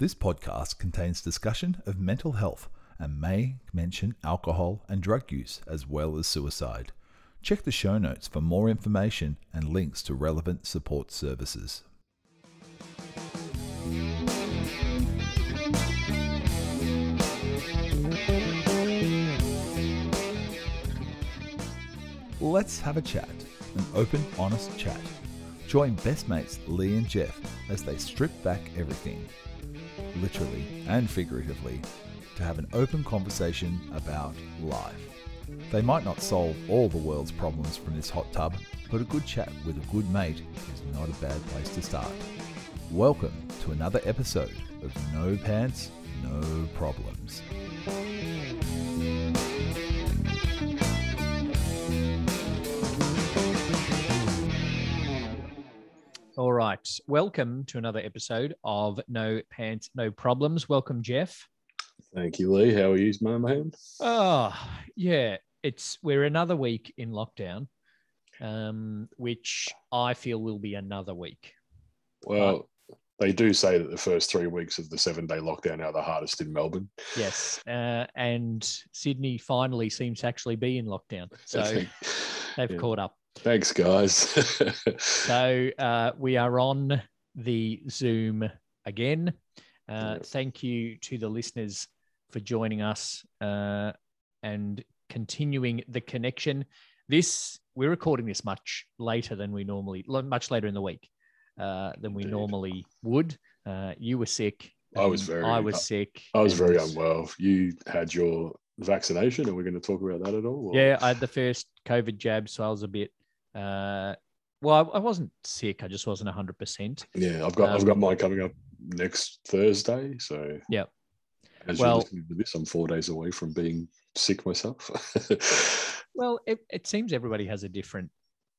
This podcast contains discussion of mental health and may mention alcohol and drug use as well as suicide. Check the show notes for more information and links to relevant support services. Let's have a chat, an open, honest chat. Join best mates Lee and Jeff as they strip back everything, literally and figuratively, to have an open conversation about life. They might not solve all the world's problems from this hot tub, but a good chat with a good mate is not a bad place to start. Welcome to another episode of No Pants, No Problems. All right. Welcome to another episode of No Pants, No Problems. Welcome, Jeff. Thank you, Lee. How are you, my man? Oh, yeah. It's we're another week in lockdown, um, which I feel will be another week. Well, they do say that the first three weeks of the seven day lockdown are the hardest in Melbourne. Yes. Uh, and Sydney finally seems to actually be in lockdown. So they've Yeah. caught up. Thanks, guys. So uh, we are on the Zoom again. Uh. Thank you to the listeners for joining us uh, and continuing the connection. This we're recording this much later than we normally, much later in the week uh, than we Indeed. normally would. Uh, you were sick. I was very- I was sick. I was very unwell. You had your vaccination. Are we're going to talk about that at all? or- Yeah, I had the first COVID jab, so I was a bit. Uh, well, I, I wasn't sick. I just wasn't hundred percent. Yeah, I've got I've Um, got mine coming up next Thursday. So yeah. As Well- you're listening to this, I'm four days away from being sick myself. Well, it, it seems everybody has a different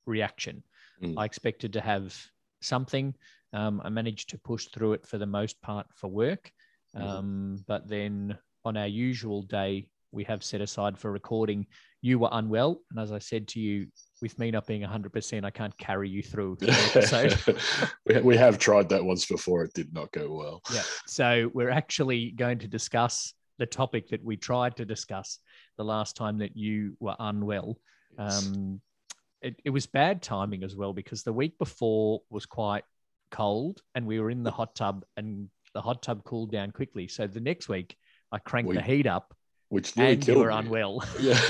reaction. Mm. I expected to have something. Um, I managed to push through it for the most part for work. Mhm. Um, but then on our usual day, we have set aside for recording, you were unwell. And as I said to you, with me not being 100%, I can't carry you through the episode. we, have tried that once before. It did not go well. Yeah. So we're actually going to discuss the topic that we tried to discuss the last time that you were unwell. Um, it, it was bad timing as well because the week before was quite cold and we were in the hot tub and the hot tub cooled down quickly. So the next week I cranked We- the heat up Which nearly and you were me. unwell. Yeah.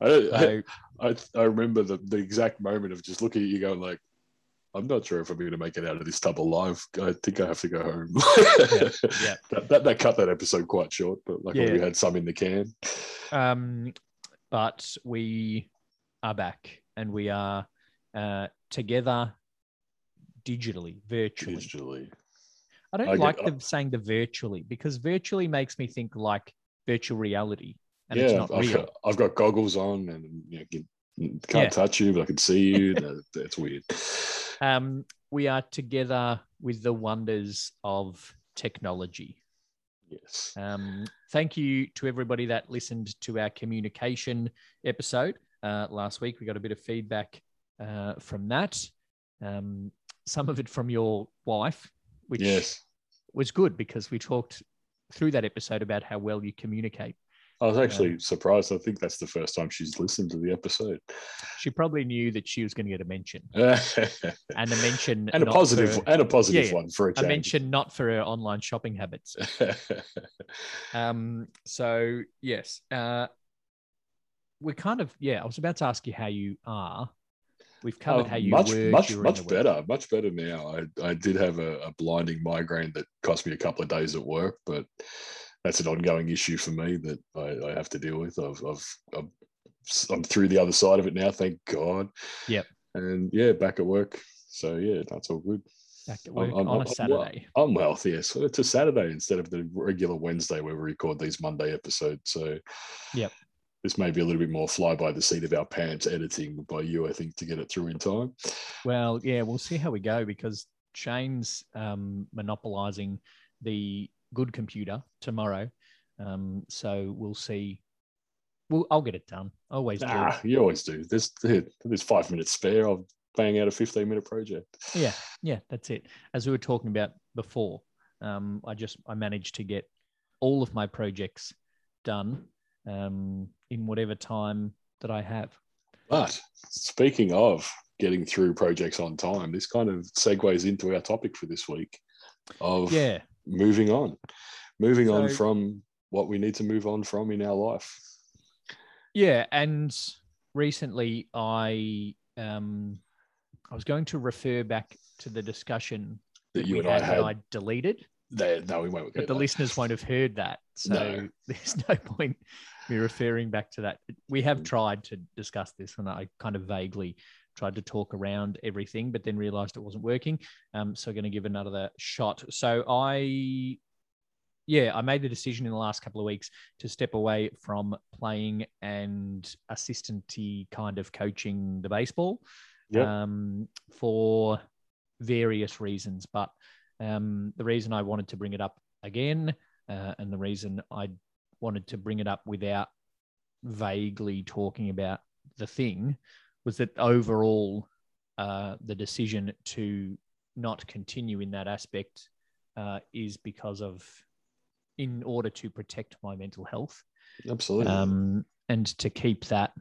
I, So I, I remember the, the exact moment of just looking at you going like, I'm not sure if I'm going to make it out of this tub alive. I think I have to go home. yeah. That, that, that cut that episode quite short, but luckily Yeah. we had some in the can. Um, but we are back and we are uh, together digitally, virtually. Digitally. I don't I get- like them saying the virtually because virtually makes me think like virtual reality and it's not I've real. got, I've got goggles on and you know, can, can't Yeah. touch you, but I can see you. That- That's weird. Um, we are together with the wonders of technology. Yes. Um, thank you to everybody that listened to our communication episode uh, last week. We got a bit of feedback uh, from that. Um, some of it from your wife, which Yes. was good because we talked through that episode about how well you communicate. I was actually surprised. I think that's the first time she's listened to the episode. She probably knew that she was going to get a mention and a mention and a positive for- and a positive Yeah, yeah. one for a a mention not for her online shopping habits. Um, so yes, uh, we're kind of yeah. I was about to ask you how you are. We've oh, covered Oh, how you much much much better, much better now. I, I did have a, a blinding migraine that cost me a couple of days at work, but that's an ongoing issue for me that I, I have to deal with. I've, I've, I've I'm through the other side of it now, thank God. Yep. And yeah, back at work. So yeah, that's all good. Back at work I'm- I'm- on a I'm. Saturday. I'm well, yes. It's a Saturday instead of the regular Wednesday where we record these Monday episodes. So Yep. This may be a little bit more fly by the seat of our pants editing by you, I think, to get it through in time. Well, yeah, we'll see how we go because Shane's um, monopolizing the good computer tomorrow. Um, so we'll see. Well, I'll get it done. I always do. Ah, you always do. There's there's five minutes spare. I'll bang out a 15 minute project. Yeah, yeah, that's it. As we were talking about before, um, I just I managed to get all of my projects done um, in whatever time that I have. But speaking of getting through projects on time, this kind of segues into our topic for this week of Yeah, moving on, moving on from what we need to move on from in our life. yeah, and recently I um, I was going to refer back to the discussion That you we and I had that I deleted. There, no, we won't. but the that. listeners won't have heard that. So No. there's no point me referring back to that. We have Mm. tried to discuss this and I kind of vaguely tried to talk around everything, but then realized it wasn't working. Um, so I'm going to give another shot. So I, yeah, I made the decision in the last couple of weeks to step away from playing and assistanty kind of coaching the baseball Yep. um, for various reasons. But um, the reason I wanted to bring it up again, uh, and the reason I wanted to bring it up without vaguely talking about the thing, was that overall, uh, the decision to not continue in that aspect uh, is because of, in order to protect my mental health Absolutely. um, and to keep that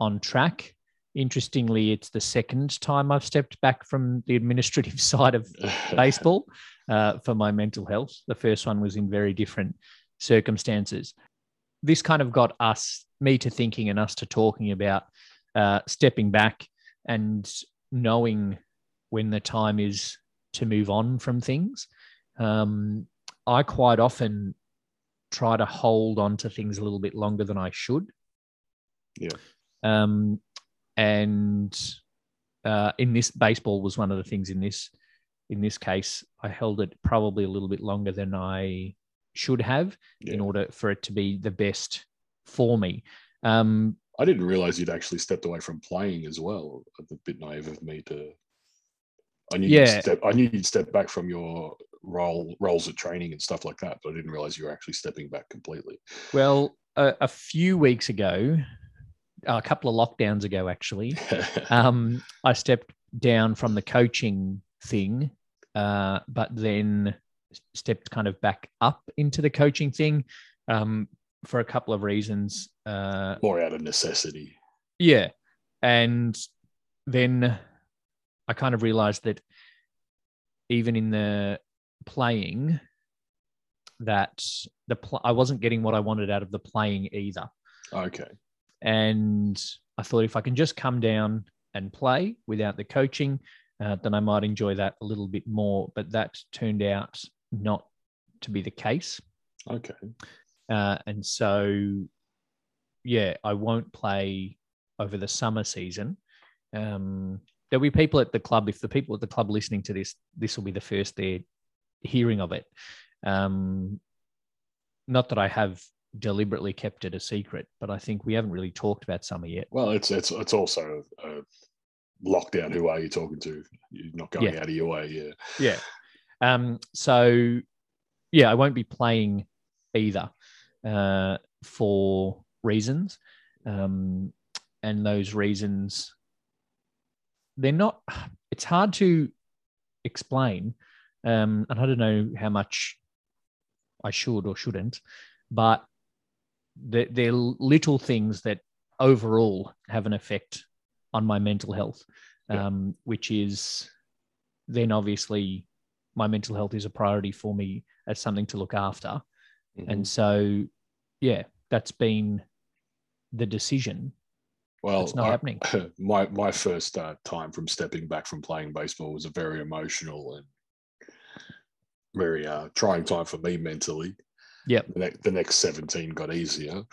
on track. Interestingly, it's the second time I've stepped back from the administrative side of baseball uh, for my mental health. The first one was in very different circumstances. This kind of got us, me to thinking and us to talking about uh, stepping back and knowing when the time is to move on from things. Um, I quite often try to hold on to things a little bit longer than I should. Yeah. Um, and uh, in this baseball was one of the things in this in this case i held it probably a little bit longer than i should have in order for it to be the best for me um I didn't realize you'd actually stepped away from playing as well. A bit naive of me to. I knew Yeah. you'd step. I knew you'd step back from your role roles at training and stuff like that, but I didn't realize you were actually stepping back completely. well a, a few weeks ago a couple of lockdowns ago actually um i stepped down from the coaching thing uh but then stepped kind of back up into the coaching thing um for a couple of reasons uh More out of necessity. Yeah. And then I kind of realized that even in the playing, that the pl- I wasn't getting what I wanted out of the playing either. Okay. And I thought if I can just come down and play without the coaching, uh, then I might enjoy that a little bit more. But that turned out not to be the case. Okay. Uh, and so, yeah, I won't play over the summer season. Um, there'll be people at the club. If the people at the club listening to this, this will be the first they're hearing of it. Um, not that I have deliberately kept it a secret, but I think we haven't really talked about summer yet. Well, it's it's it's also a lockdown. Who are you talking to? You're not going Yeah. out of your way. Yeah. Yeah. Um, so, yeah, I won't be playing either uh, for reasons. Um, and those reasons, they're not, it's hard to explain. Um, and I don't know how much I should or shouldn't, but they're, they're little things that overall have an effect on my mental health, Yeah. um, which is then obviously my mental health is a priority for me as something to look after. Mhm. And so, yeah, that's been the decision. well, it's not I- happening. my my first uh, time from stepping back from playing baseball was a very emotional and very uh, trying time for me mentally. Yep. The, ne- the next 17 got easier.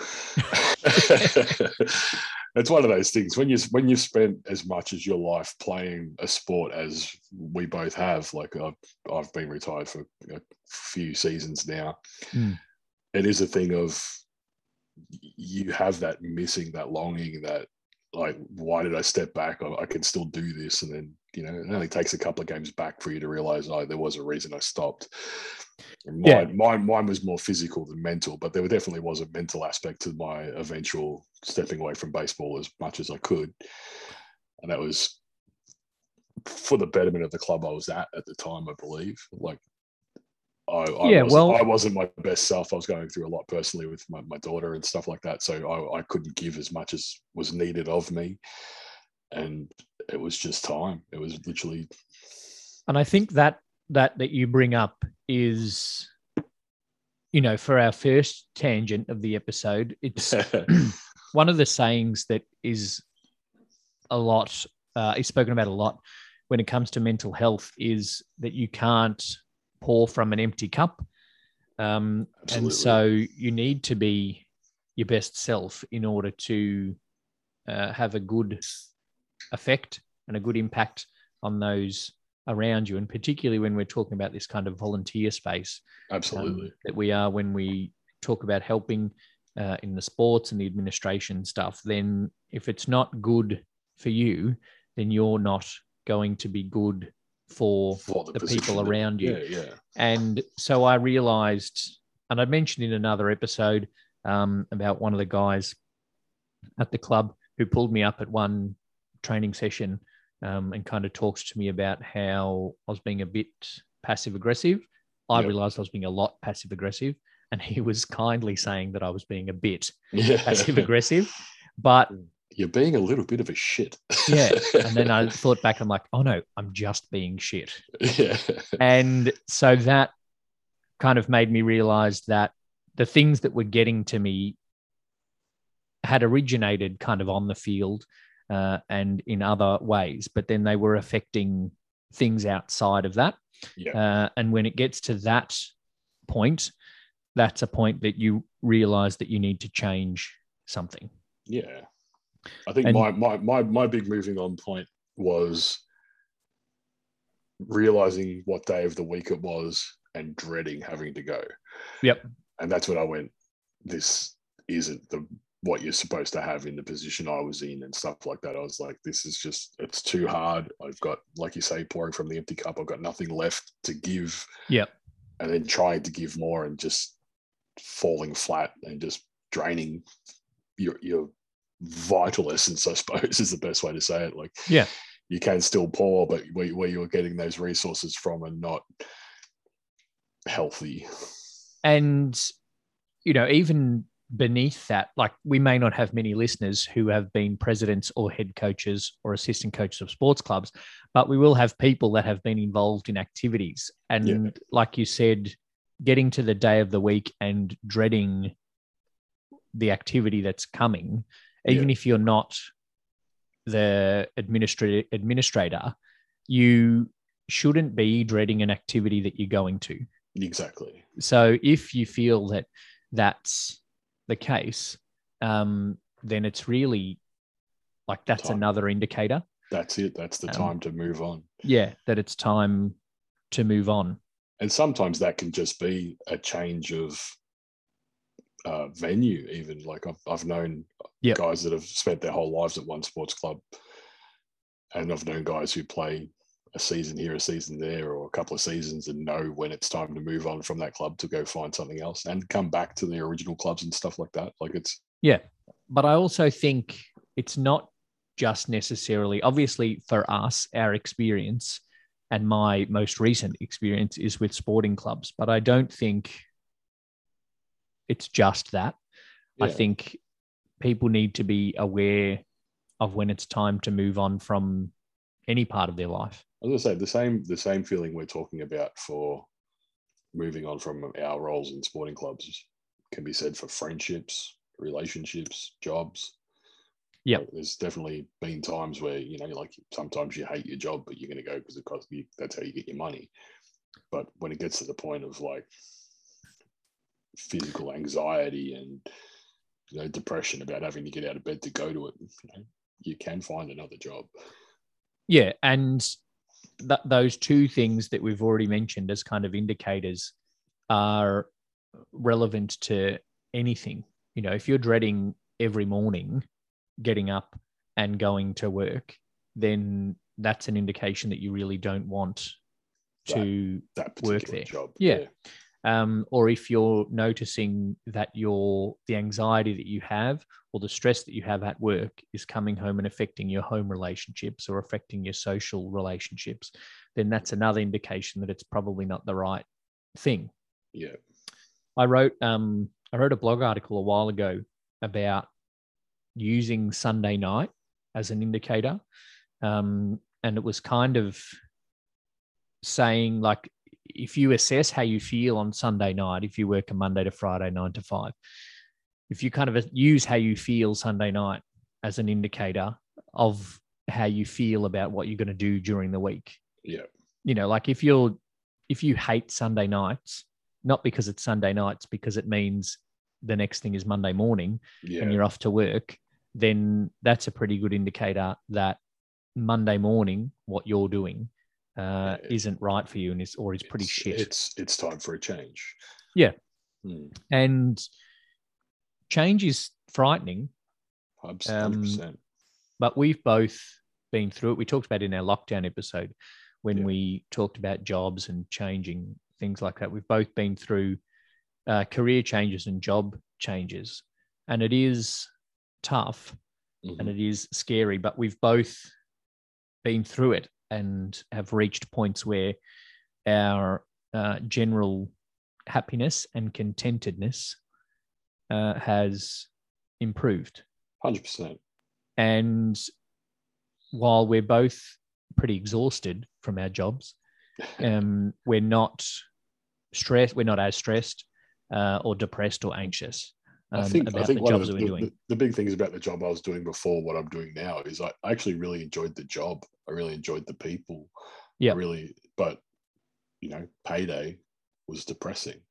it's one of those things when you when you've spent as much as your life playing a sport as we both have. Like I've I've been retired for a few seasons now. Mm. It is a thing of you have that missing, that longing, that like why did I step back? I, I can still do this, and then you know it only takes a couple of games back for you to realize oh there was a reason I stopped. And Mine, Yeah. mine, mine was more physical than mental, but there definitely was a mental aspect to my eventual stepping away from baseball as much as I could, and that was for the betterment of the club I was at at the time. I believe, like I, I, Yeah, wasn't, well- I wasn't my best self. I was going through a lot personally with my, my daughter and stuff like that. So I, I couldn't give as much as was needed of me. And it was just time. It was literally And I think that that that you bring up is, you know, for our first tangent of the episode, it's one of the sayings that is a lot uh, is spoken about a lot when it comes to mental health is that you can't pour from an empty cup um, and so you need to be your best self in order to uh, have a good effect and a good impact on those around you and particularly when we're talking about this kind of volunteer space um, absolutely. that we are when we talk about helping uh, in the sports and the administration stuff, then if it's not good for you, then you're not going to be good for For the position people around you. Yeah, yeah. And so I realized, and I mentioned in another episode um, about one of the guys at the club who pulled me up at one training session um, and kind of talks to me about how I was being a bit passive aggressive. I Yep. realized I was being a lot passive aggressive, and he was kindly saying that I was being a bit Yeah. passive aggressive. But You're being a little bit of a shit. yeah, and then I thought back, I'm like, oh no, I'm just being shit. yeah. And so that kind of made me realize that the things that were getting to me had originated kind of on the field uh, and in other ways, but then they were affecting things outside of that. Yeah. Uh, and when it gets to that point, that's a point that you realize that you need to change something. Yeah. I think And- my, my my my big moving on point was realizing what day of the week it was and dreading having to go. Yep. And that's when I went, this isn't the what you're supposed to have in the position I was in and stuff like that. I was like, this is just it's too hard. I've got, like you say, pouring from the empty cup. I've got nothing left to give. Yeah. And then trying to give more and just falling flat and just draining your your vital essence, I suppose, is the best way to say it. Like, Yeah. you can still pour, but where, where you're getting those resources from are not healthy. and you know even beneath that like we may not have many listeners who have been presidents or head coaches or assistant coaches of sports clubs but we will have people that have been involved in activities and Yeah. like you said getting to the day of the week and dreading the activity that's coming even if you're not the administrator administrator you shouldn't be dreading an activity that you're going to Exactly. so if you feel that that's the case, um, then it's really like that's Time. another indicator. That's it. That's the Um, time to move on. Yeah, that it's time to move on. And sometimes that can just be a change of uh, venue, even. Like I've, I've known Yep. guys that have spent their whole lives at one sports club. And I've known guys who play a season here, a season there, or a couple of seasons and know when it's time to move on from that club to go find something else and come back to the original clubs and stuff like that. Like it's, Yeah. But I also think it's not just necessarily, obviously, for us, our experience and my most recent experience is with sporting clubs, but I don't think it's just that. I think people need to be aware of when it's time to move on from any part of their life. I say the same the same feeling we're talking about for moving on from our roles in sporting clubs can be said for friendships, relationships, jobs. Like, there's definitely been times where you know, like sometimes you hate your job, but you're going to go because it costs you. That's how you get your money. But when it gets to the point of like physical anxiety and you know depression about having to get out of bed to go to it, you know, you can find another job. Yeah, and th- those two things that we've already mentioned as kind of indicators are relevant to anything. You know, if you're dreading every morning getting up and going to work, then that's an indication that you really don't want to That Work there. job. Yeah. Um, or if you're noticing that your the anxiety that you have or the stress that you have at work is coming home and affecting your home relationships or affecting your social relationships, then that's another indication that it's probably not the right thing. Yeah. I wrote um I wrote a blog article a while ago about using Sunday night as an indicator. Um, and it was kind of saying like if you assess how you feel on Sunday night, if you work a Monday to Friday, nine to five, if you kind of use how you feel Sunday night as an indicator of how you feel about what you're going to do during the week. Yeah. You know, like if you're if you hate Sunday nights, not because it's Sunday nights, because it means the next thing is Monday morning Yeah. and you're off to work, then that's a pretty good indicator that Monday morning, what you're doing uh, isn't right for you and is or is pretty it's, shit. It's it's time for a change. Yeah. Hmm. and change is frightening, Um, but we've both been through it. We talked about in our lockdown episode when Yeah. we talked about jobs and changing things like that. We've both been through uh, career changes and job changes, and it is tough Mm-hmm. and it is scary, but we've both been through it and have reached points where our uh, general happiness and contentedness uh, has improved. Hundred percent. And while we're both pretty exhausted from our jobs, um, we're not stressed. We're not as stressed uh, or depressed or anxious um, I think I about think the one of jobs the, we're the, doing. the, the big things about the job I was doing before what I'm doing now is I actually really enjoyed the job. I really enjoyed the people. Yeah. Really, but you know, payday was depressing.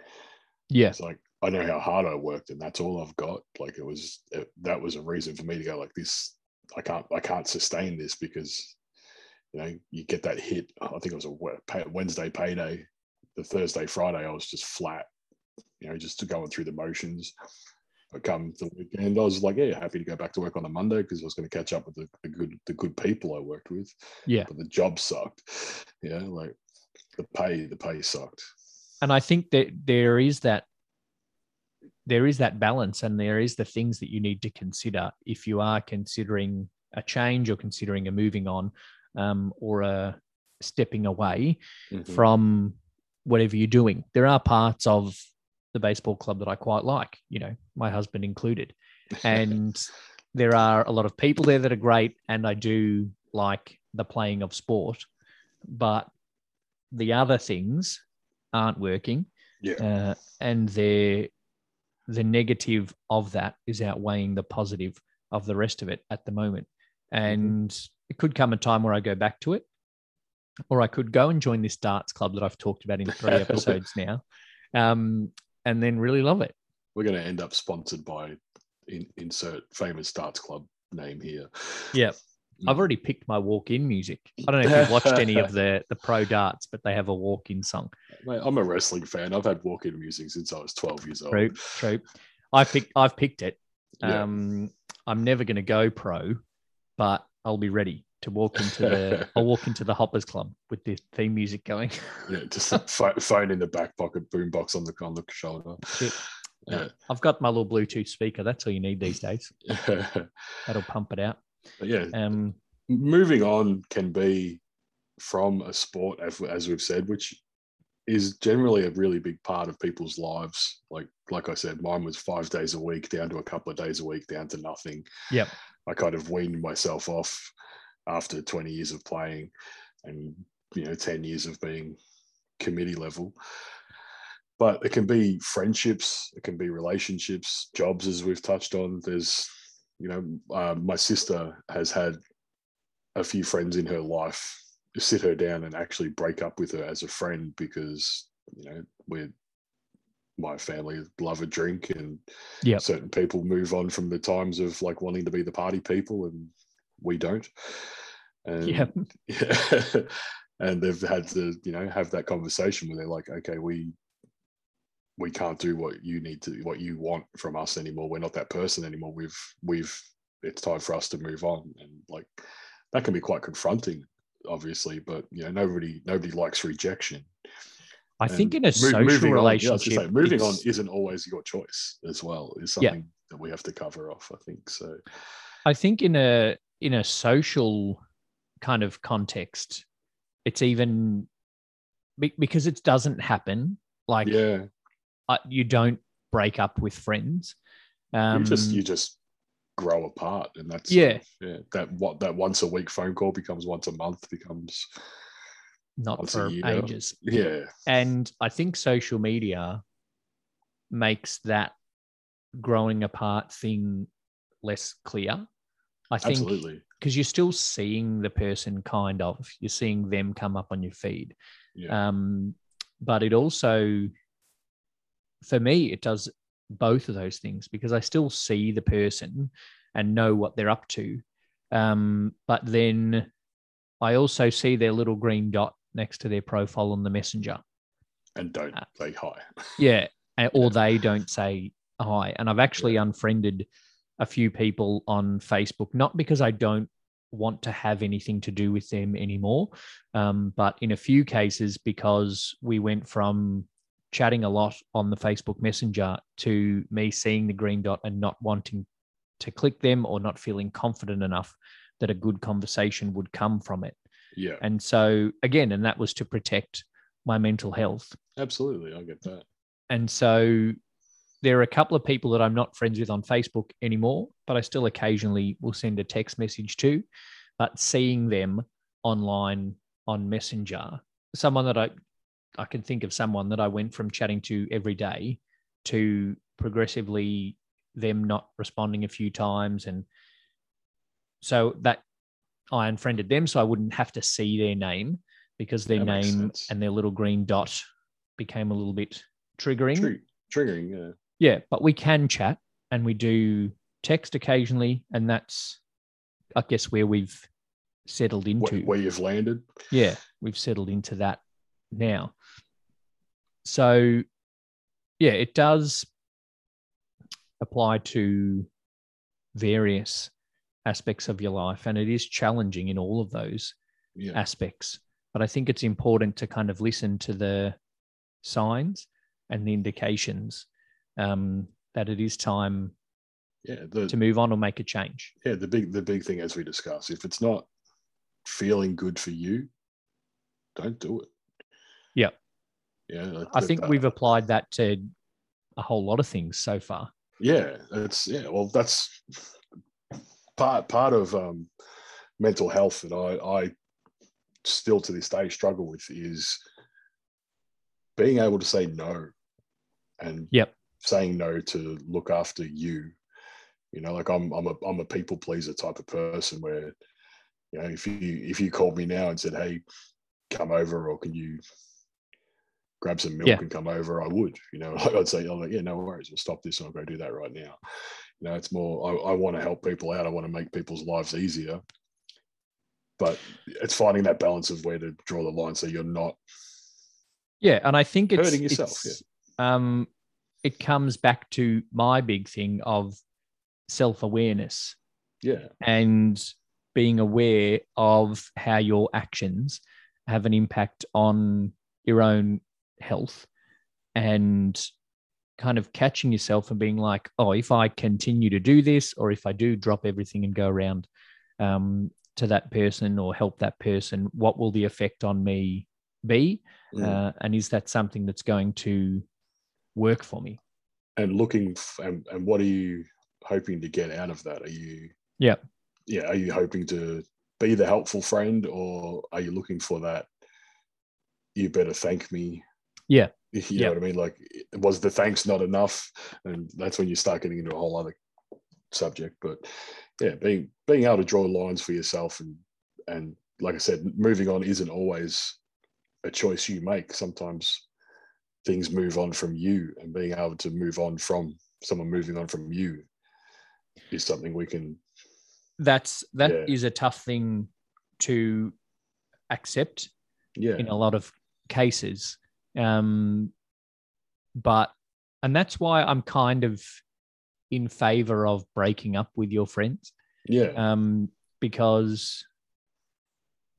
Yeah, It's like I know how hard I worked, and that's all I've got. Like it was it, that was a reason for me to go like this. I can't I can't sustain this because you know you get that hit. I think it was a Wednesday payday. The Thursday Friday I was just flat. You know, just going through the motions. I come the weekend, I was like, yeah, happy to go back to work on a Monday because I was going to catch up with the, the good the good people I worked with. yeah. But the job sucked. Yeah, like the pay the pay sucked. and I think that there is that there is that balance and there is the things that you need to consider if you are considering a change or considering a moving on um, or a stepping away Mhm. from whatever you're doing. There are parts of the baseball club that I quite like, you know, my husband included. And there are a lot of people there that are great. And I do like the playing of sport. But the other things aren't working. yeah. Uh, and they're, the negative of that is outweighing the positive of the rest of it at the moment. And it could come a time where I go back to it, or I could go and join this darts club that I've talked about in three episodes now, um, and then really love it. We're going to end up sponsored by in, insert famous darts club name here. Yeah. I've already picked my walk-in music. I don't know if you've watched any of the the pro darts, but they have a walk-in song. Mate, I'm a wrestling fan. I've had walk-in music since I was 12 years old. True, true. I picked. I've picked it. Yeah. Um, I'm never going to go pro, but I'll be ready to walk into the. I'll walk into the Hoppers Club with the theme music going. Yeah, just a phone in the back pocket, boombox on the on the shoulder. Yeah. I've got my little Bluetooth speaker. That's all you need these days. That'll pump it out. yeah, Um, moving on can be from a sport, as, as we've said, which is generally a really big part of people's lives. Like like I said, mine was five days a week, down to a couple of days a week, down to nothing. Yep. I kind of weaned myself off after 20 years of playing and you know 10 years of being committee level. But it can be friendships, it can be relationships, jobs, as we've touched on. There's, you know, uh, my sister has had a few friends in her life sit her down and actually break up with her as a friend because you know we're my family love a drink and Yep. certain people move on from the times of like wanting to be the party people and we don't. And yeah, and they've had to you know have that conversation where they're like okay we we can't do what you need to what you want from us anymore. We're not that person anymore. We've we've it's time for us to move on. And like that can be quite confronting obviously but you know nobody nobody likes rejection. I think in a mo- social moving on- yeah, relationship, say, moving on isn't always your choice as well is Yeah. something that we have to cover off i think so. I think in a in a social kind of context, it's even because it doesn't happen. Like yeah you don't break up with friends. Um, you just you just grow apart, and that's Yeah. yeah. That what that once a week phone call becomes once a month becomes not once a for year. ages. yeah And I think social media makes that growing apart thing less clear. I think absolutely because you're still seeing the person kind of, you're seeing them come up on your feed. yeah Um, but it also, for me, it does both of those things because I still see the person and know what they're up to. Um, but then I also see their little green dot next to their profile on the messenger. and don't uh, say hi. Yeah. Or they don't say hi. And I've actually unfriended a few people on Facebook, not because I don't want to have anything to do with them anymore, um, but in a few cases because we went from chatting a lot on the Facebook Messenger to me seeing the green dot and not wanting to click them or not feeling confident enough that a good conversation would come from it. Yeah, And so, again, and that was to protect my mental health. absolutely. I get that. And so there are a couple of people that I'm not friends with on Facebook anymore, but I still occasionally will send a text message to. But seeing them online on Messenger, someone that I I can think of someone that I went from chatting to every day to progressively them not responding a few times and so that I unfriended them so I wouldn't have to see their name because their That name and their little green dot became a little bit triggering. True. Triggering. Yeah. Yeah, but we can chat and we do text occasionally, and that's, I guess, where we've settled into. Where, you've landed. Yeah, we've settled into that now. So, yeah, it does apply to various aspects of your life, and it is challenging in all of those Yeah. aspects. But I think it's important to kind of listen to the signs and the indications um, that it is time Yeah. The, to move on or make a change. yeah. The big the big thing as we discuss, if it's not feeling good for you, don't do it. Yeah. Yeah. I think that- we've applied that to a whole lot of things so far. yeah it's yeah well that's part part of um mental health that i i still to this day struggle with is being able to say no and Yep. Saying no to look after you. You know like i'm i'm a i'm a people pleaser type of person where you know if you if you called me now and said hey come over or can you grab some milk Yeah. and come over? I would you know like i'd say oh like, yeah no worries we'll stop this and i'll go do that right now. You know it's more i, I want to help people out i want to make people's lives easier but it's finding that balance of where to draw the line so you're not Yeah, and I think it's Hurting yourself, it's, um, it comes back to my big thing of self awareness yeah and being aware of how your actions have an impact on your own health and kind of catching yourself and being like, oh, if I continue to do this, or if I do drop everything and go around um, to that person or help that person, what will the effect on me be? Mm. Uh, and is that something that's going to work for me? and looking f- and, and what are you hoping to get out of that are you Yeah. yeah are you hoping to be the helpful friend or are you looking for that you better thank me Yeah. you Yeah. know what i mean like was the thanks not enough and that's when you start getting into a whole other subject but yeah being being able to draw lines for yourself and and like i said moving on isn't always a choice you make sometimes things move on from you and being able to move on from someone moving on from you is something we can That's that is Yeah. a tough thing to accept yeah in a lot of cases. Um, but, and that's why I'm kind of in favor of breaking up with your friends. yeah Um, because,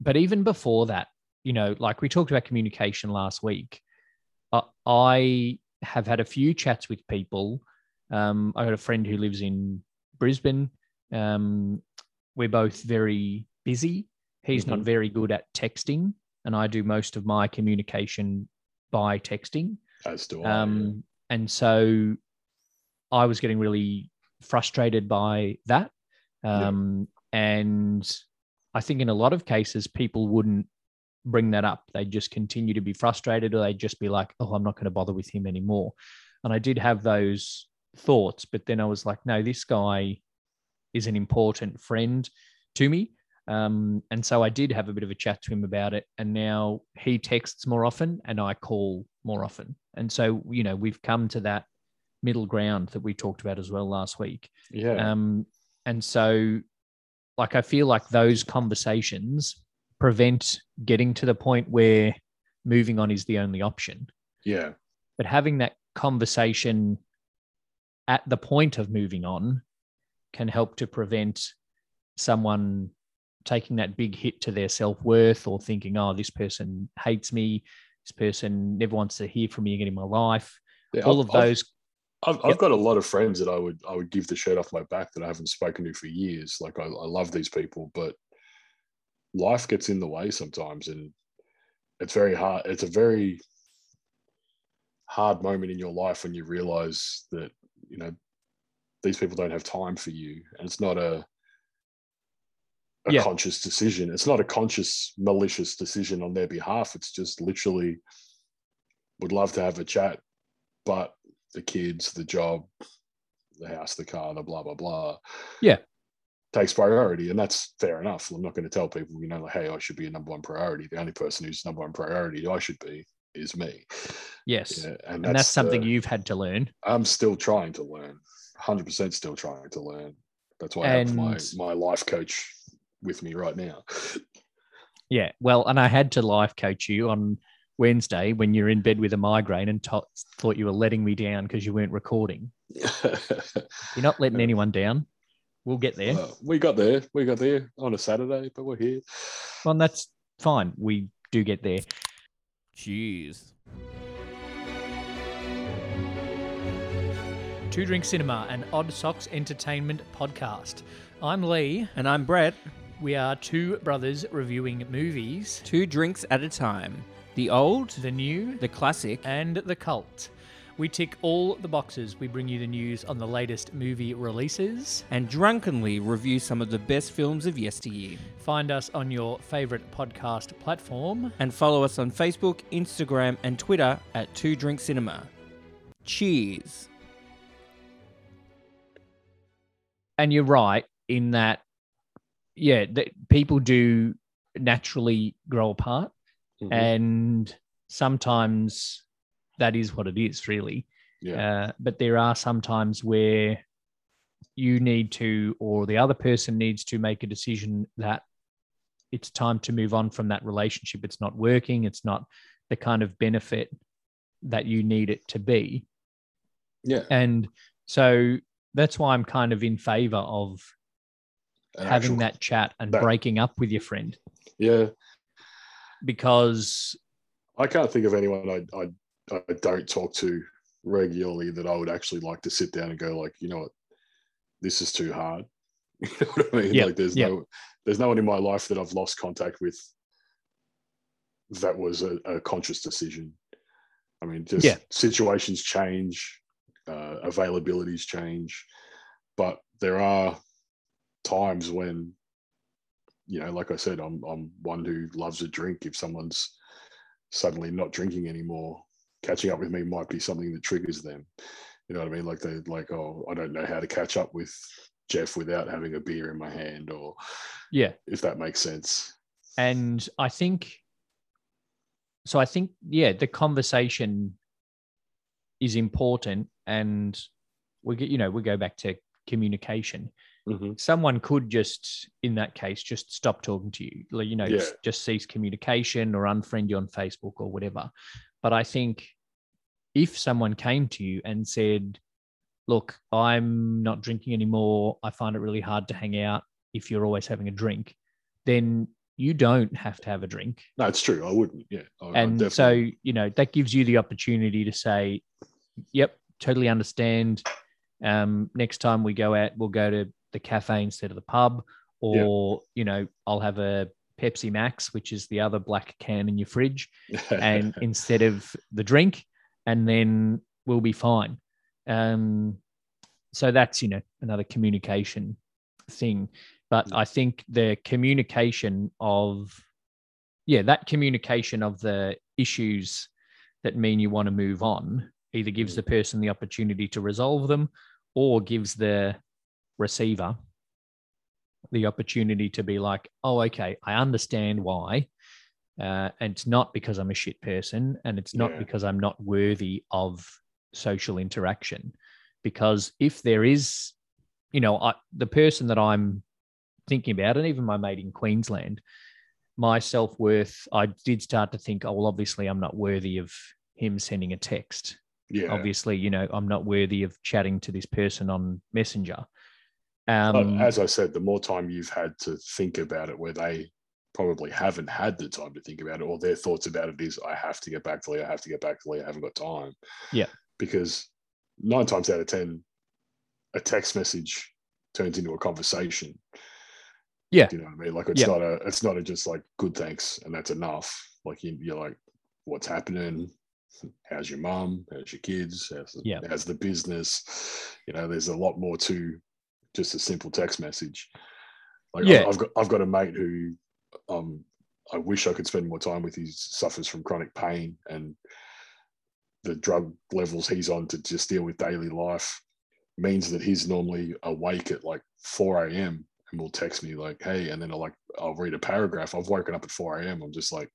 but even before that, you know, like we talked about communication last week, I have had a few chats with people. Um, I got a friend who lives in Brisbane. Um, we're both very busy. He's not Mhm. very good at texting, and I do most of my communication by texting. as do I yeah. Um, and so I was getting really frustrated by that. Yeah. Um, And I think in a lot of cases, people wouldn't bring that up. They'd just continue to be frustrated or they'd just be like, oh, I'm not going to bother with him anymore. And I did have those thoughts, but then I was like, no, this guy is an important friend to me. Um, and so I did have a bit of a chat to him about it. And now he texts more often and I call more often. And so, you know, we've come to that middle ground that we talked about as well last week. Yeah. Um, and so, like, I feel like those conversations prevent getting to the point where moving on is the only option. yeah. But having that conversation at the point of moving on can help to prevent someone taking that big hit to their self worth or thinking, oh, this person hates me. This person never wants to hear from me again in my life. Yeah, All I've- of I've- those. I've, Yep. I've got a lot of friends that I would I would give the shirt off my back that I haven't spoken to for years. Like I, I love these people, but life gets in the way sometimes, and it's very hard. It's a very hard moment in your life when you realize that you know these people don't have time for you, and it's not a a Yeah. conscious decision. It's not a conscious malicious decision on their behalf. It's just literally would love to have a chat, but the kids, the job, the house, the car, the blah blah blah. Yeah. Takes priority, and that's fair enough. I'm not going to tell people, you know, like, hey, I should be a number one priority. The only person who's number one priority I should be is me. Yes. Yeah, and, and that's something the- you've had to learn. I'm still trying to learn. 100% still trying to learn. That's why I have my my life coach with me right now. Yeah. Well, and I had to life coach you on Wednesday when you're in bed with a migraine and to- thought you were letting me down because you weren't recording. You're not letting anyone down. We'll get there. Uh, we got there. We got there on a Saturday, but we're here. Well, and that's fine. We do get there. Jeez. Two Drink Cinema, an Odd Socks Entertainment podcast. I'm Lee. And I'm Brett. We are two brothers reviewing movies, Two drinks at a time. The old, the new, the classic, and the cult. We tick all the boxes. We bring you the news on the latest movie releases. and drunkenly review some of the best films of yesteryear. Find us on your favorite podcast platform. And follow us on Facebook, Instagram, and Twitter at Two Drink Cinema. Cheers. And you're right in that, yeah, that people do naturally grow apart. Mhm. And sometimes that is what it is, really. yeah. Uh, but there are some times where you need to, or the other person needs to make a decision that it's time to move on from that relationship. It's not working. It's not the kind of benefit that you need it to be. yeah. And so that's why I'm kind of in favor of An having actual- that chat and that- breaking up with your friend Yeah. because I can't think of anyone I, I I don't talk to regularly that I would actually like to sit down and go like, you know what, this is too hard. you know what I mean? Like there's no there's no one in my life that I've lost contact with that was a, a conscious decision. I mean, just Yeah. situations change, uh, availabilities change, but there are times when, you know, like I said, I'm I'm one who loves a drink. If someone's suddenly not drinking anymore, catching up with me might be something that triggers them. You know what I mean? Like they like, oh, I don't know how to catch up with Jeff without having a beer in my hand, or yeah, if that makes sense. and I think so. I think yeah, the conversation is important, and we get you know we go back to communication. Mhm. Someone could just, in that case, just stop talking to you, you know, Yeah. s- just cease communication or unfriend you on Facebook or whatever. But I think if someone came to you and said, "Look, I'm not drinking anymore. I find it really hard to hang out if you're always having a drink," then you don't have to have a drink. No, it's true. I wouldn't. Yeah, I, And so, you know, that gives you the opportunity to say, yep, totally understand. Um, next time we go out, we'll go to the cafe instead of the pub, or, you know, I'll have a Pepsi Max, which is the other black can in your fridge, and instead of the drink. And then we'll be fine. Um, so that's you know another communication thing. But I think the communication of yeah, that communication of the issues that mean you want to move on either gives Mm. the person the opportunity to resolve them or gives the receiver the opportunity to be like, oh, okay, I understand why. Uh, and it's not because I'm a shit person and it's not Yeah. because I'm not worthy of social interaction. Because if there is, you know, I, the person that I'm thinking about, and even my mate in Queensland, my self worth, I did start to think, oh, well, obviously I'm not worthy of him sending a text Yeah. obviously you know i'm not worthy of chatting to this person on messenger But um as I said, the more time you've had to think about it, where they probably haven't had the time to think about it, or their thoughts about it is, I have to get back to Lee, I have to get back to Lee, I haven't got time. Yeah. Because nine times out of 10, a text message turns into a conversation. Yeah. Do you know what I mean? Like it's Yeah. not a, it's not a just like good thanks and that's enough. Like you, you're like, what's happening? How's your mum? How's your kids? How's the, Yeah. how's the business? You know, there's a lot more to just a simple text message. Like Yeah. I've, I've got I've got a mate who um I wish I could spend more time with. He suffers from chronic pain and the drug levels he's on to just deal with daily life means that he's normally awake at like 4 a.m. and will text me like, hey, and then I'll like I'll read a paragraph. I've woken up at 4 a.m. I'm just like,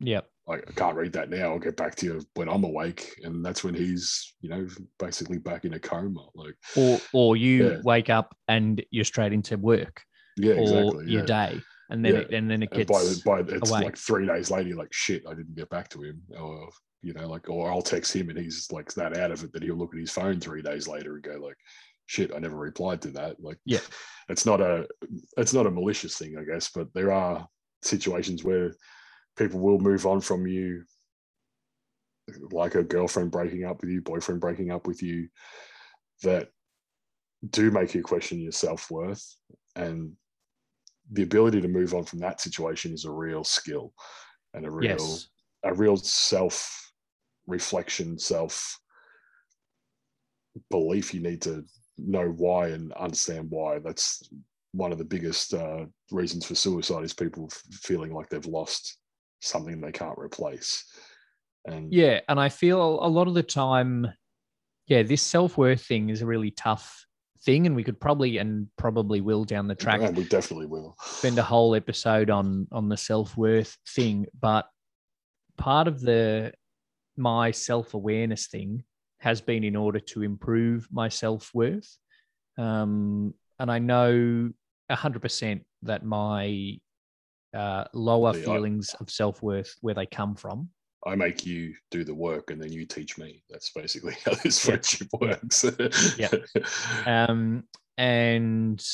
yeah like I can't read that now. I'll get back to you when I'm awake. And that's when he's, you know, basically back in a coma. Like, or or you Yeah. wake up and you're straight into work yeah, or exactly. your yeah. day and then Yeah. it, and then it gets by, by it's away. like three days later, you're like shit, I didn't get back to him, or you know, like, or I'll text him and he's like that out of it that he'll look at his phone three days later and go like, shit, I never replied to that. Like, Yeah. it's not a, it's not a malicious thing, I guess, but there are situations where people will move on from you, like a girlfriend breaking up with you, boyfriend breaking up with you, that do make you question your self worth and the ability to move on from that situation is a real skill and a real yes. a real self reflection self belief you need to know why and understand why. That's one of the biggest uh, reasons for suicide is people f- feeling like they've lost something they can't replace. And yeah and i feel a lot of the time yeah this self-worth thing is a really tough thing and we could probably and probably will down the track and we definitely will. spend a whole episode on on the self-worth thing. But part of the my self-awareness thing has been in order to improve my self-worth. Um, and i know 100% that my uh, lower Yeah, feelings of self-worth where they come from I make you do the work and then you teach me. That's basically how this Yeah. friendship works. Yeah. um, and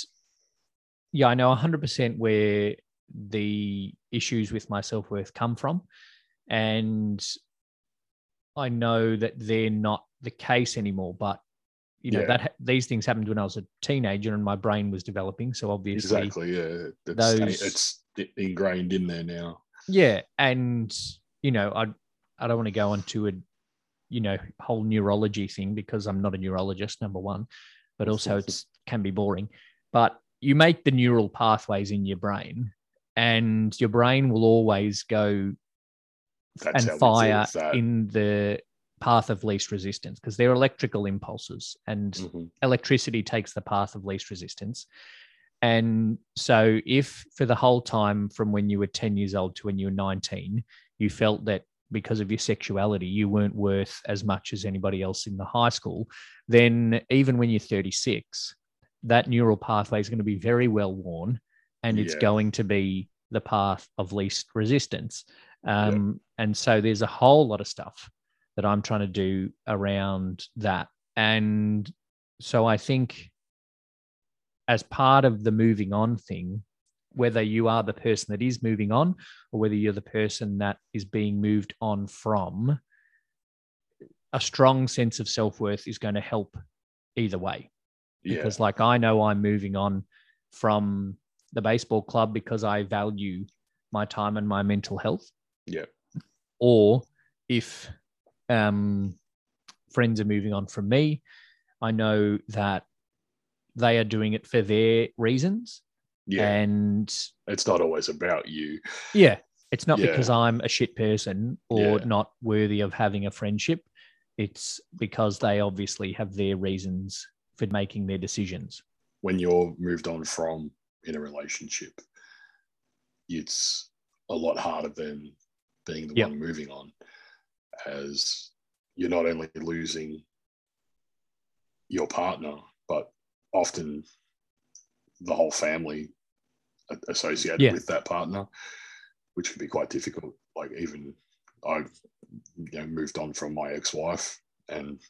yeah, I know 100% where the issues with my self worth come from. And I know that they're not the case anymore. But, you know, Yeah. that these things happened when I was a teenager and my brain was developing. So obviously, exactly. Yeah. It's, those- it's ingrained in there now. yeah. And, you know, I, I don't want to go into a, you know, whole neurology thing because I'm not a neurologist, number one, but also it can be boring. But you make the neural pathways in your brain, and your brain will always go That's and fire in the path of least resistance because they're electrical impulses and Mhm. electricity takes the path of least resistance. And so, if for the whole time from when you were 10 years old to when you were 19, you felt that because of your sexuality, you weren't worth as much as anybody else in the high school, then even when you're 36, that neural pathway is going to be very well worn and it's Yeah. going to be the path of least resistance. Um, And so, there's a whole lot of stuff that I'm trying to do around that. And so, I think as part of the moving on thing, whether you are the person that is moving on or whether you're the person that is being moved on from, a strong sense of self worth is going to help either way. Yeah. Because, like, I know I'm moving on from the baseball club because I value my time and my mental health Yeah. or if um friends are moving on from me. I know that they are doing it for their reasons. Yeah, And it's not always about you. yeah, it's not Yeah. because I'm a shit person or Yeah. not worthy of having a friendship. It's because they obviously have their reasons for making their decisions. When you're moved on from in a relationship, it's a lot harder than being the Yep. one moving on, as you're not only losing your partner, but often the whole family associated Yeah. with that partner, which can be quite difficult. Like even I, you know, moved on from my ex-wife and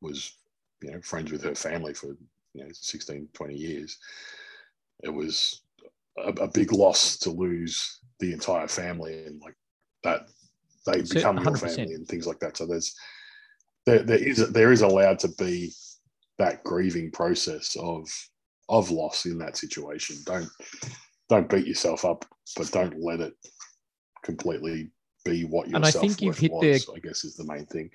was, you know, friends with her family for you know 16, 20 years. It was a, a big loss to lose the entire family and like that they So, become your 100%. family and things like that. So there's there, there is there is allowed to be that grieving process of of loss in that situation. Don't don't beat yourself up, but don't let it completely be what your And I think you've hit the- I guess is the main thing.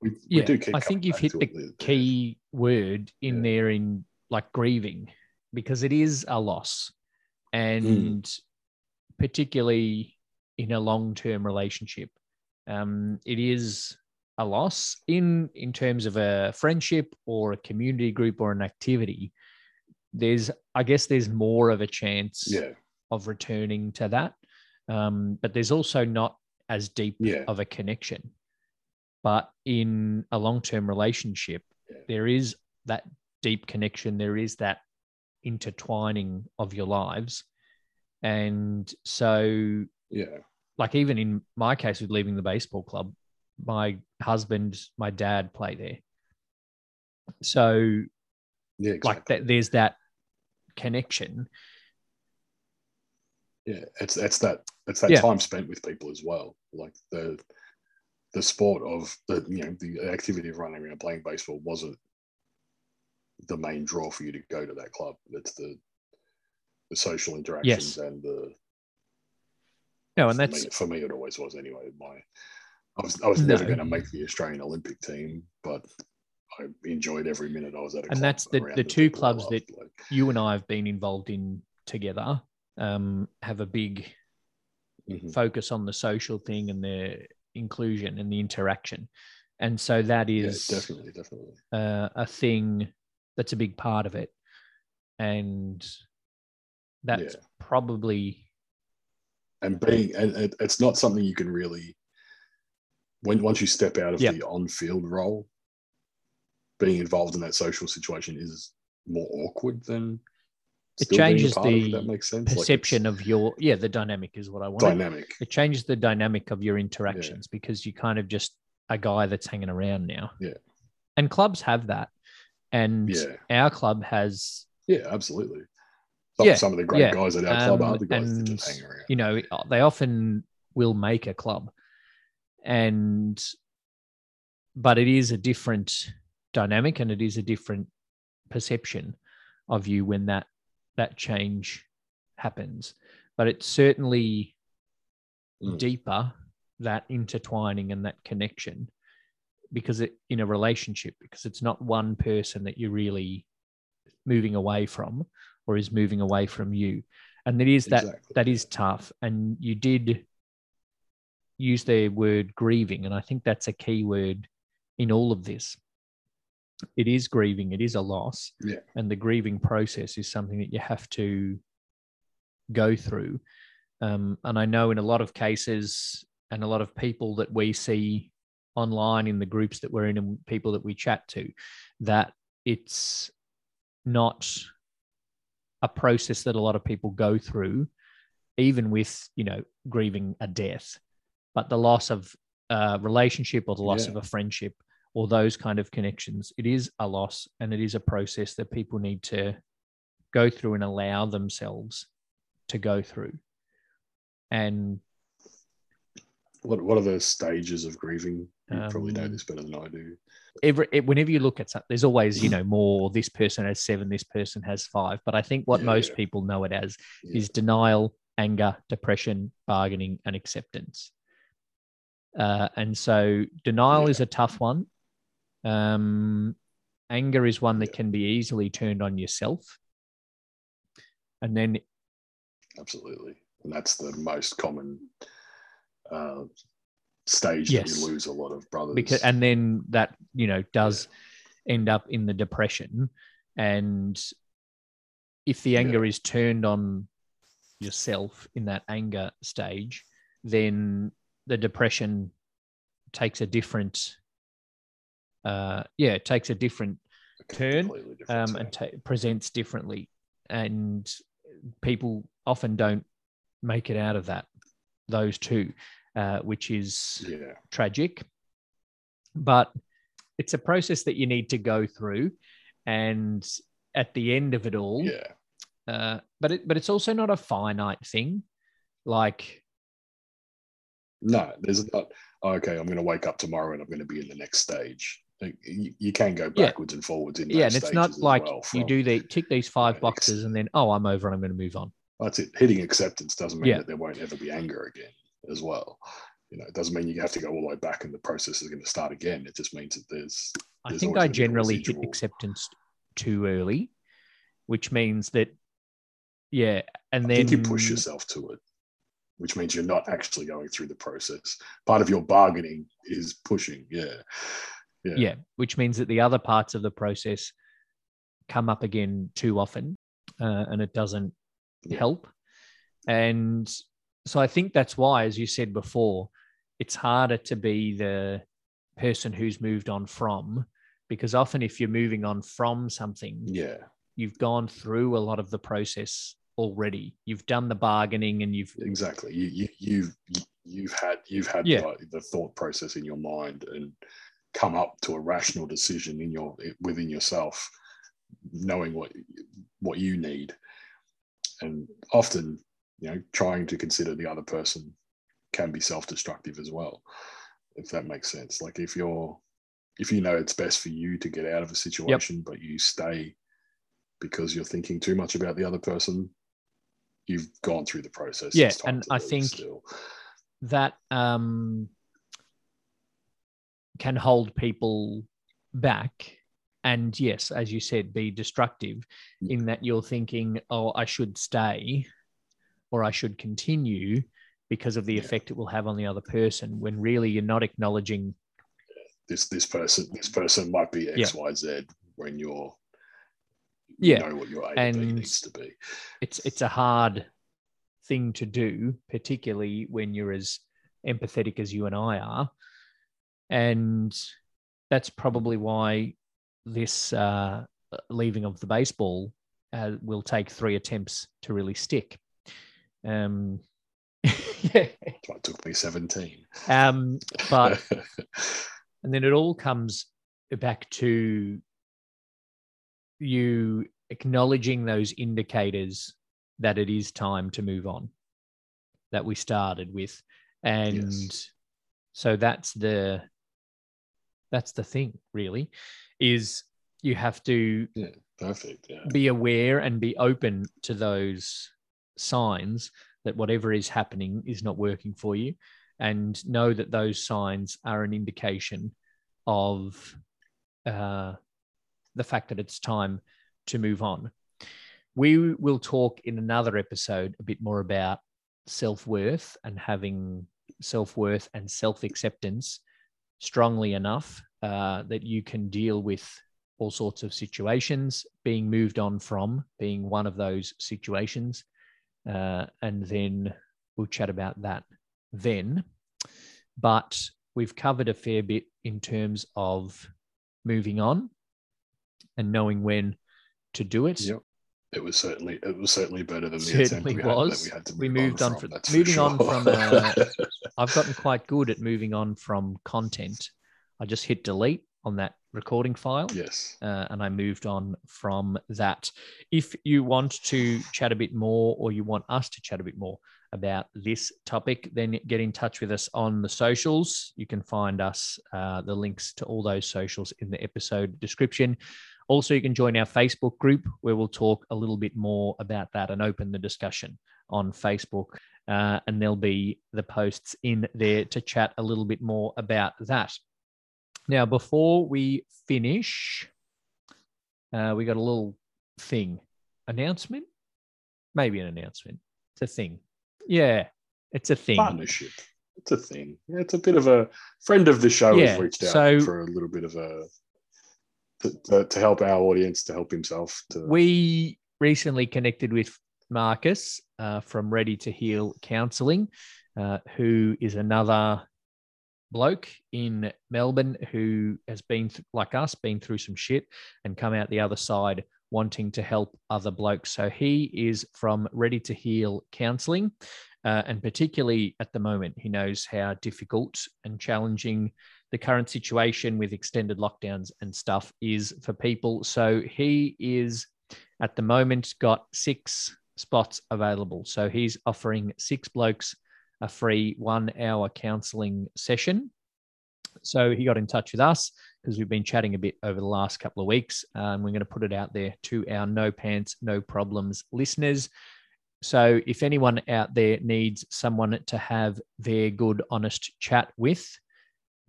We, we do keep I think you've hit the it. Key word in Yeah. there in like grieving because it is a loss and particularly in a long-term relationship um, it is a loss in in terms of a friendship or a community group or an activity there's i guess there's more of a chance Yeah, of returning to that um, but there's also not as deep yeah, of a connection. But in a long term relationship, Yeah. there is that deep connection, there is that intertwining of your lives. And so, yeah, like, even in my case with leaving the baseball club, my husband, my dad play there. So, yeah. Exactly. like, that, there's that connection. yeah it's it's that it's that Yeah. time spent with people as well like the the sport of the you know the activity of running around playing baseball wasn't the main draw for you to go to that club it's the the social interactions and the No, and for that's me, for me it always was anyway my i was i was never No. going to make the australian olympic team but i enjoyed every minute i was at a And club that's the- the two clubs that- like, you and I have been involved in together, um, have a big mhm. focus on the social thing and the inclusion and the interaction. And so that is yeah definitely definitely uh, a thing that's a big part of it. And that's Yeah. probably, and being and it, it's not something you can really when once you step out of Yep. the on-field role being involved in that social situation is more awkward than It still being a changes of the that makes sense Like, perception of your, yeah, the dynamic is what I want. dynamic It changes the dynamic of your interactions because you kind of just a guy that's hanging around now. Yeah. And clubs have that. And Yeah. our club has yeah absolutely some, Yeah, some of the great yeah. guys at our club Um, are the guys that just hang around you know, they often will make a club. And, but it is a different dynamic and it is a different perception of you when that that change happens. But it's certainly Mm. deeper that intertwining and that connection because it in a relationship because it's not one person that you're really moving away from or is moving away from you and it is that Exactly, that yeah. tough and you did use the word grieving and i think that's a key word in all of this it is grieving it is a loss Yeah. and the grieving process is something that you have to go through um, and i know in a lot of cases and a lot of people that we see online in the groups that we're in and people that we chat to that it's not a process that a lot of people go through even with you know grieving a death but the loss of a relationship or the loss Yeah. of a friendship or those kind of connections it is a loss and it is a process that people need to go through and allow themselves to go through and what, what are the stages of grieving you probably know Um, this better than i do every it- whenever you look at something, there's always you know more. This person has seven. This person has five. But I think what Yeah, most yeah. people know it as Yeah. is denial, anger, depression, bargaining, and acceptance. Uh, and so denial is a tough one Um, anger is one that Yeah. can be easily turned on yourself. And then, Absolutely. And that's the most common uh, stage Yes. that we lose a lot of brothers. because, and then that, you know, does end up in the depression. And if the Yeah. anger is turned on yourself in that anger stage, then the depression takes a different, uh, yeah, it takes a different turn, different um, and ta presents differently. And people often don't make it out of that, those two, uh, which is yeah. tragic. But it's a process that you need to go through. And at the end of it all, Yeah. uh, but it, but it's also not a finite thing. Like, No, there's not. Okay, I'm going to wake up tomorrow and I'm going to be in the next stage. You, you can go Yeah. backwards and forwards in yeah, and it's not like well you do the tick these five boxes and then oh, I'm over and I'm going to move on. That's it. Hitting acceptance doesn't mean Yeah. that there won't ever be anger again as well. You know, it doesn't mean you have to go all the way back and the process is going to start again. It just means that there's I think I gonna be a generally hit acceptance too early, which means that, yeah, and I then you push yourself to it, which means you're not actually going through the process. Part of your bargaining is pushing. Yeah. Yeah. yeah, which means that the other parts of the process come up again too often, uh, and it doesn't Yeah. help. And so I think that's why, as you said before, it's harder to be the person who's moved on from, because often if you're moving on from something, Yeah. you've gone through a lot of the process already. You've done the bargaining and you've Exactly. You, you, you've, you've had, you've had Yeah. the, the thought process in your mind and come up to a rational decision in your, within yourself, knowing what, what you need. And often, you know, trying to consider the other person can be self-destructive as well, if that makes sense. Like if you're, if you know it's best for you to get out of a situation, but you stay because you're thinking too much about the other person, you've gone through the process. Yeah, and I think- still. that um, can hold people back. And yes, as you said, be destructive in that you're thinking, oh, I should stay or I should continue because of the Yeah. effect it will have on the other person, when really you're not acknowledging. this this person this person might be X Y Z when you're Yeah, know what your A needs to be. It's it's a hard thing to do, particularly when you're as empathetic as you and I are, and that's probably why this uh, leaving of the baseball uh, will take three attempts to really stick. Um, yeah. It took me 17. Um, but and then it all comes back to you acknowledging those indicators that it is time to move on that we started with and Yes. so that's the that's the thing really is you have to Perfect. Yeah. be aware and be open to those signs that whatever is happening is not working for you and know that those signs are an indication of uh, the fact that it's time to move on. We will talk in another episode a bit more about self worth and having self worth and self acceptance strongly enough uh, that you can deal with all sorts of situations, being moved on from being one of those situations. Uh, and then we'll chat about that then. But we've covered a fair bit in terms of moving on and knowing when to do it. Yep. It was certainly it was certainly better than the Certainly attempt we had, was. that we had to We move moved on from. from- that's for moving on from, uh, I've gotten quite good at moving on from content. I just hit delete on that recording file. yes. uh, and I moved on from that. If you want to chat a bit more, or you want us to chat a bit more about this topic, then get in touch with us on the socials. You can find us, uh, the links to all those socials in the episode description. Also, you can join our Facebook group where we'll talk a little bit more about that and open the discussion on Facebook. Uh, and there'll be the posts in there to chat a little bit more about that. Now, before we finish, uh, we got a little thing announcement. Maybe an announcement. It's a thing. Yeah, it's a thing. Partnership. It's a thing. Yeah, it's a bit of a friend of the show Yeah, has reached out so- for a little bit of a to, to, help our audience, to help himself. To We recently connected with Marcus uh, from Ready to Heal Counselling, uh, who is another bloke in Melbourne who has been, th- like us, been through some shit and come out the other side wanting to help other blokes. So he is from Ready to Heal Counselling. Uh, and particularly at the moment, he knows how difficult and challenging the current situation with extended lockdowns and stuff is for people. So he is at the moment got six spots available. So he's offering six blokes a free one hour counseling session. So he got in touch with us because we've been chatting a bit over the last couple of weeks. Um, we're going to put it out there to our no pants, no problems listeners. So if anyone out there needs someone to have their good, honest chat with,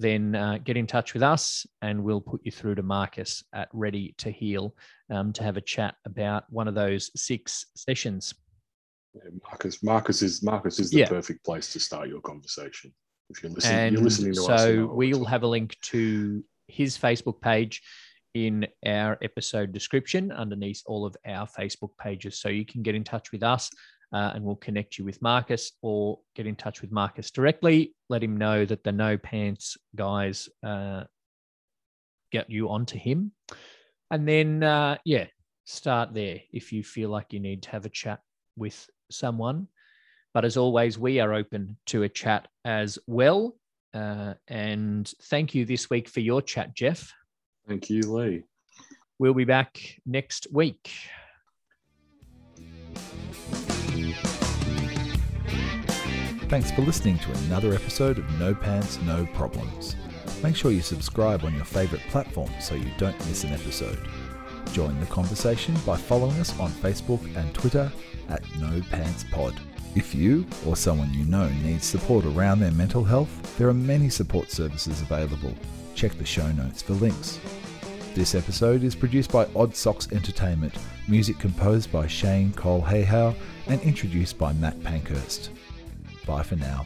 then uh, get in touch with us and we'll put you through to Marcus at Ready to Heal um, to have a chat about one of those six sessions. Yeah, Marcus, Marcus is Marcus is the Yeah. perfect place to start your conversation. If you're listening, and you're listening to so us. what we'll have a link to his Facebook page in our episode description underneath all of our Facebook pages. So you can get in touch with us uh, and we'll connect you with Marcus or get in touch with Marcus directly. Let him know that the No Pants guys uh, get you onto him. And then, uh, yeah, start there if you feel like you need to have a chat with someone. But as always, we are open to a chat as well. Uh, and thank you this week for your chat, Jeff. Thank you, Lee. We'll be back next week. Thanks for listening to another episode of No Pants, No Problems. Make sure you subscribe on your favourite platform so you don't miss an episode. Join the conversation by following us on Facebook and Twitter at No Pants Pod. If you or someone you know needs support around their mental health, there are many support services available. Check the show notes for links. This episode is produced by Odd Socks Entertainment, music composed by Shane Cole Hayhow, and introduced by Matt Pankhurst. Bye for now.